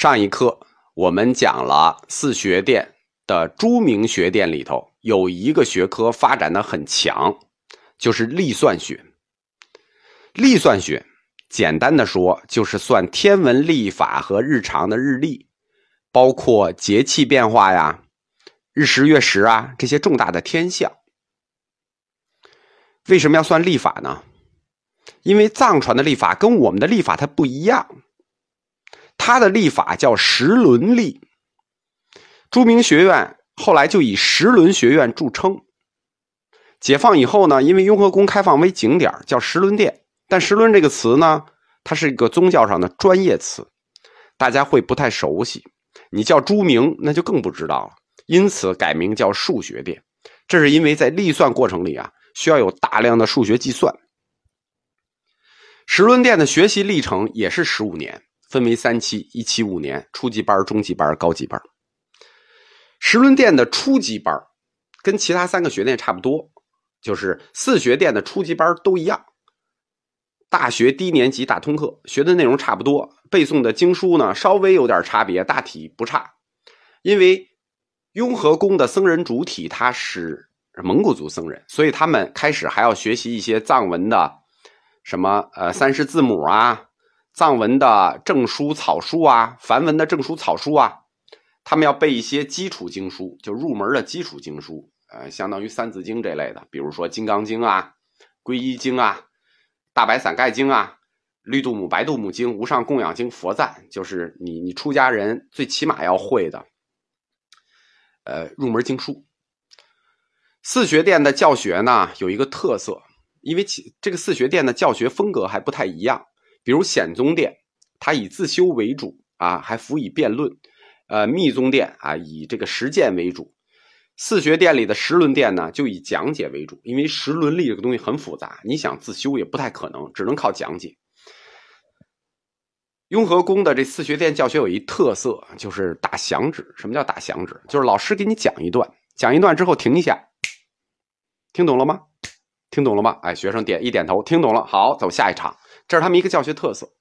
上一课我们讲了四学殿的著名学殿里头有一个学科发展的很强，就是历算学。历算学简单的说就是算天文历法和日常的日历，包括节气变化呀、日食月食啊这些重大的天象。为什么要算历法呢？因为藏传的历法跟我们的历法它不一样。他的历法叫十轮历，著名学院后来就以十轮学院著称。解放以后呢，因为雍和宫开放为景点，叫十轮殿。但十轮这个词呢，它是一个宗教上的专业词，大家会不太熟悉。你叫朱明，那就更不知道了。因此改名叫数学殿。这是因为在历算过程里啊，需要有大量的数学计算。十轮殿的学习历程也是十五年。分为三期，一期五年，初级班、中级班、高级班。石轮殿的初级班跟其他三个学殿差不多，就是四学殿的初级班都一样。大学低年级大通课学的内容差不多，背诵的经书呢稍微有点差别，大体不差。因为雍和宫的僧人主体他是蒙古族僧人，所以他们开始还要学习一些藏文的什么呃三十字母啊。藏文的正书、草书啊，梵文的正书、草书啊，他们要背一些基础经书，就入门的基础经书，呃，相当于三字经这类的，比如说《金刚经》啊、《皈依经》啊、《大白伞盖经》啊、《绿度母、白度母经》、《无上供养经》、佛赞，就是你你出家人最起码要会的，呃，入门经书。四学殿的教学呢有一个特色，因为其这个四学殿的教学风格还不太一样。比如显宗殿，它以自修为主啊，还辅以辩论；呃，密宗殿啊，以这个实践为主。四学殿里的十轮殿呢，就以讲解为主，因为十轮历这个东西很复杂，你想自修也不太可能，只能靠讲解。雍和宫的这四学殿教学有一特色，就是打响指。什么叫打响指？就是老师给你讲一段，讲一段之后停一下，听懂了吗？听懂了吗？哎，学生点一点头，听懂了，好，走下一场。这是他们一个教学特色。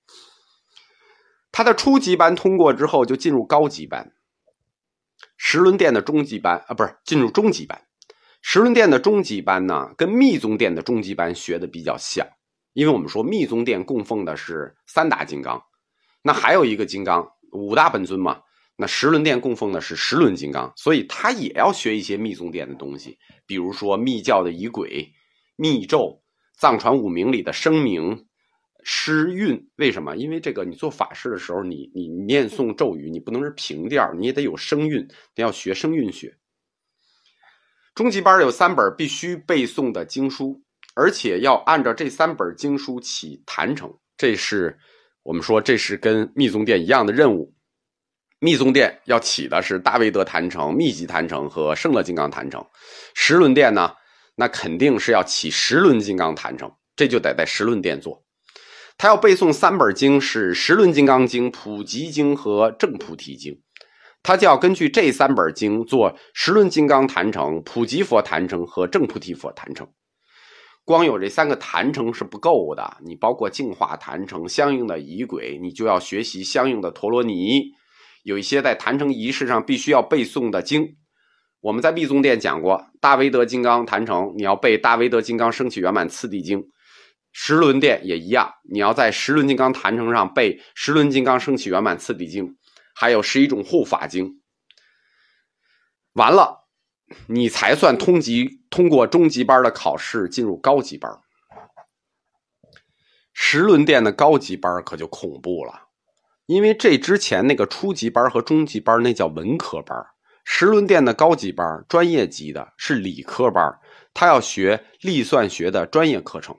他的初级班通过之后，就进入高级班。十轮殿的中级班啊，不是进入中级班。十轮殿的中级班呢，跟密宗殿的中级班学的比较像，因为我们说密宗殿供奉的是三大金刚，那还有一个金刚五大本尊嘛，那十轮殿供奉的是十轮金刚，所以他也要学一些密宗殿的东西，比如说密教的仪轨、密咒、藏传五明里的声明。诗韵为什么？因为这个，你做法事的时候，你你念诵咒语，你不能是平调，你也得有声韵，得要学声韵学。中级班有三本必须背诵的经书，而且要按照这三本经书起坛城，这是我们说这是跟密宗殿一样的任务。密宗殿要起的是大威德坛城、密集坛城和圣乐金刚坛城，十轮殿呢，那肯定是要起十轮金刚坛城，这就得在十轮殿做。他要背诵三本经，是《十轮金刚经》《普吉经》和《正菩提经》，他就要根据这三本经做十轮金刚坛城、普吉佛坛城和正菩提佛坛城。光有这三个坛城是不够的，你包括净化坛城相应的仪轨，你就要学习相应的陀罗尼，有一些在坛城仪式上必须要背诵的经。我们在密宗殿讲过，大威德金刚坛城，你要背《大威德金刚升起圆满次第经》。十轮殿也一样，你要在十轮金刚坛城上背《十轮金刚升起圆满次第经》，还有十一种护法经。完了，你才算通级通过中级班的考试，进入高级班。十轮殿的高级班可就恐怖了，因为这之前那个初级班和中级班那叫文科班，十轮殿的高级班专业级的是理科班，他要学历算学的专业课程。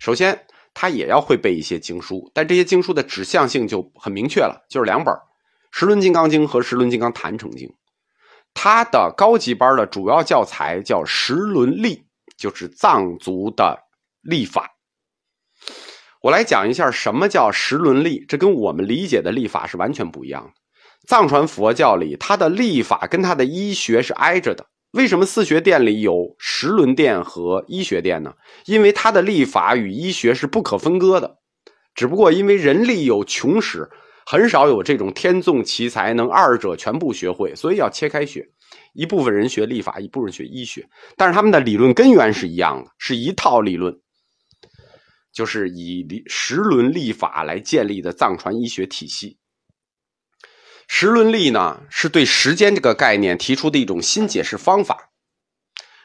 首先，他也要会背一些经书，但这些经书的指向性就很明确了，就是两本《十轮金刚经》和《十轮金刚坛城经》。他的高级班的主要教材叫《十轮历》，就是藏族的历法。我来讲一下什么叫十轮历，这跟我们理解的历法是完全不一样的。藏传佛教里，它的历法跟它的医学是挨着的。为什么四学殿里有十轮殿和医学殿呢？因为它的历法与医学是不可分割的，只不过因为人力有穷时，很少有这种天纵奇才能二者全部学会，所以要切开学。一部分人学历法，一部分学医学，但是他们的理论根源是一样的，是一套理论，就是以十轮历法来建立的藏传医学体系。时轮历呢，是对时间这个概念提出的一种新解释方法。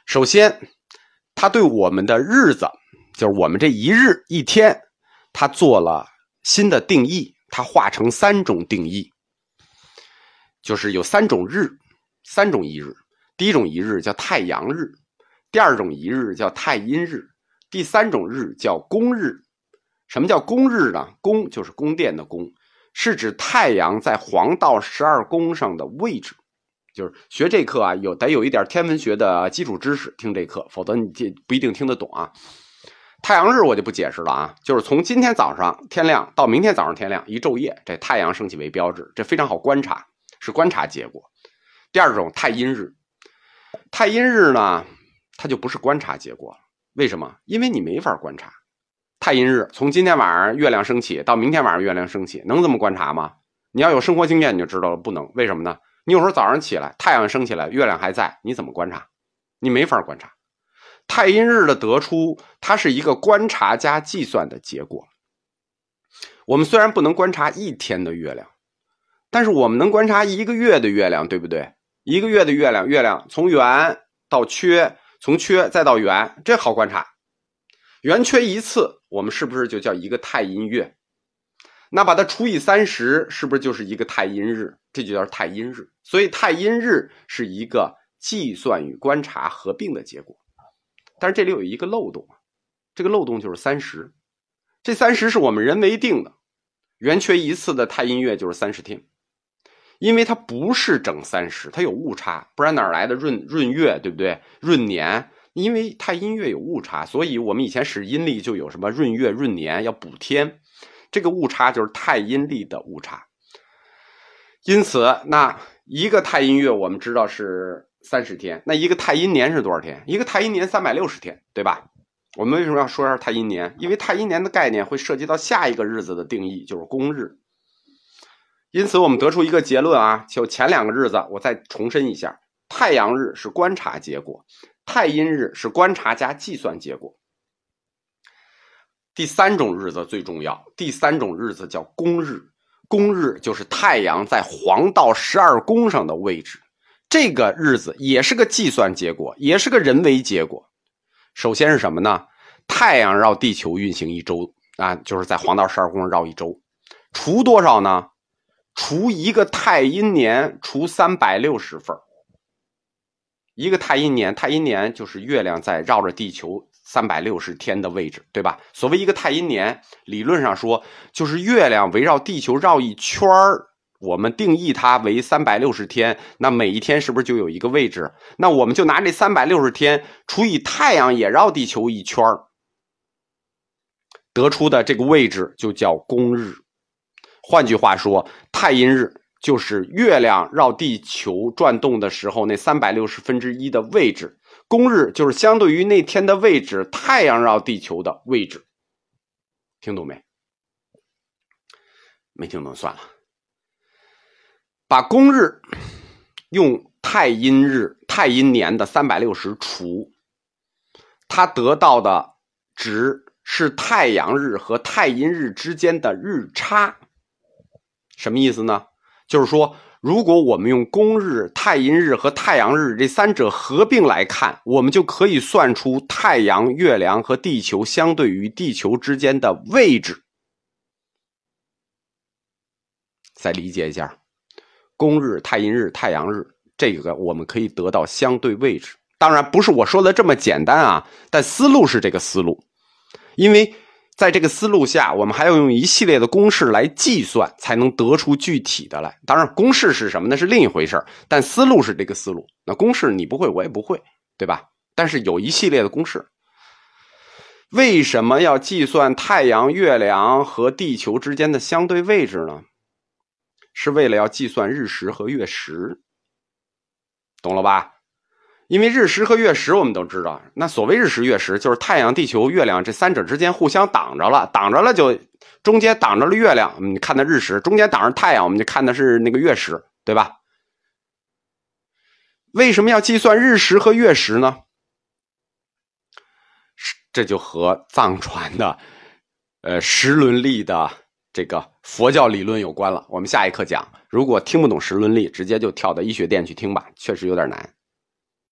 首先，它对我们的日子，就是我们这一日一天，它做了新的定义，它划成三种定义，就是有三种日。三种一日，第一种一日叫太阳日，第二种一日叫太阴日，第三种日叫公日。什么叫公日呢？宫就是宫殿的宫，是指太阳在黄道十二宫上的位置。就是学这课啊，有得有一点天文学的基础知识，听这课，否则你这不一定听得懂啊。太阳日我就不解释了啊，就是从今天早上天亮到明天早上天亮一昼夜，这太阳升起为标志，这非常好观察，是观察结果。第二种太阴日，太阴日呢，它就不是观察结果了。为什么？因为你没法观察太阴日。从今天晚上月亮升起到明天晚上月亮升起，能这么观察吗？你要有生活经验，你就知道了，不能。为什么呢？你有时候早上起来，太阳升起来，月亮还在，你怎么观察？你没法观察。太阴日的得出，它是一个观察加计算的结果。我们虽然不能观察一天的月亮，但是我们能观察一个月的月亮，对不对？一个月的月亮，月亮从圆到缺，从缺再到圆，这好观察。圆缺一次，我们是不是就叫一个太阴月？那把它除以三十，是不是就是一个太阴日？这就叫太阴日。所以太阴日是一个计算与观察合并的结果。但是这里有一个漏洞，这个漏洞就是三十。这三十是我们人为定的，圆缺一次的太阴月就是三十天。因为它不是整三十，它有误差，不然哪来的闰闰月，对不对？闰年，因为太阴月有误差，所以我们以前使阴历就有什么闰月、闰年要补天，这个误差就是太阴历的误差。因此，那一个太阴月我们知道是三十天，那一个太阴年是多少天？一个太阴年三百六十天，对吧？我们为什么要说一下太阴年？因为太阴年的概念会涉及到下一个日子的定义，就是公日。因此，我们得出一个结论啊，就前两个日子，我再重申一下：太阳日是观察结果，太阴日是观察加计算结果。第三种日子最重要，第三种日子叫公日，公日就是太阳在黄道十二宫上的位置，这个日子也是个计算结果，也是个人为结果。首先是什么呢？太阳绕地球运行一周啊，就是在黄道十二宫绕一周，除多少呢？除一个太阴年，除三百六十份一个太阴年，太阴年就是月亮在绕着地球三百六十天的位置，对吧？所谓一个太阴年，理论上说就是月亮围绕地球绕一圈儿。我们定义它为三百六十天，那每一天是不是就有一个位置？那我们就拿这三百六十天除以太阳也绕地球一圈儿，得出的这个位置就叫公日。换句话说，太阴日就是月亮绕地球转动的时候那三百六十分之一的位置，公日就是相对于那天的位置，太阳绕地球的位置。听懂没？没听懂算了。把公日用太阴日、太阴年的三百六十除，它得到的值是太阳日和太阴日之间的日差。什么意思呢？就是说，如果我们用公日、太阴日和太阳日这三者合并来看，我们就可以算出太阳、月亮和地球相对于地球之间的位置。再理解一下，公日、太阴日、太阳日，这个我们可以得到相对位置。当然，不是我说的这么简单啊，但思路是这个思路，因为。在这个思路下，我们还要用一系列的公式来计算，才能得出具体的来。当然，公式是什么那？是另一回事但思路是这个思路。那公式你不会，我也不会，对吧？但是有一系列的公式。为什么要计算太阳、月亮和地球之间的相对位置呢？是为了要计算日食和月食，懂了吧？因为日食和月食我们都知道，那所谓日食月食，就是太阳、地球、月亮这三者之间互相挡着了，挡着了就中间挡着了月亮，我们看的日食；中间挡着太阳，我们就看的是那个月食，对吧？为什么要计算日食和月食呢？这就和藏传的，呃，时轮历的这个佛教理论有关了。我们下一课讲。如果听不懂时轮历，直接就跳到医学店去听吧，确实有点难。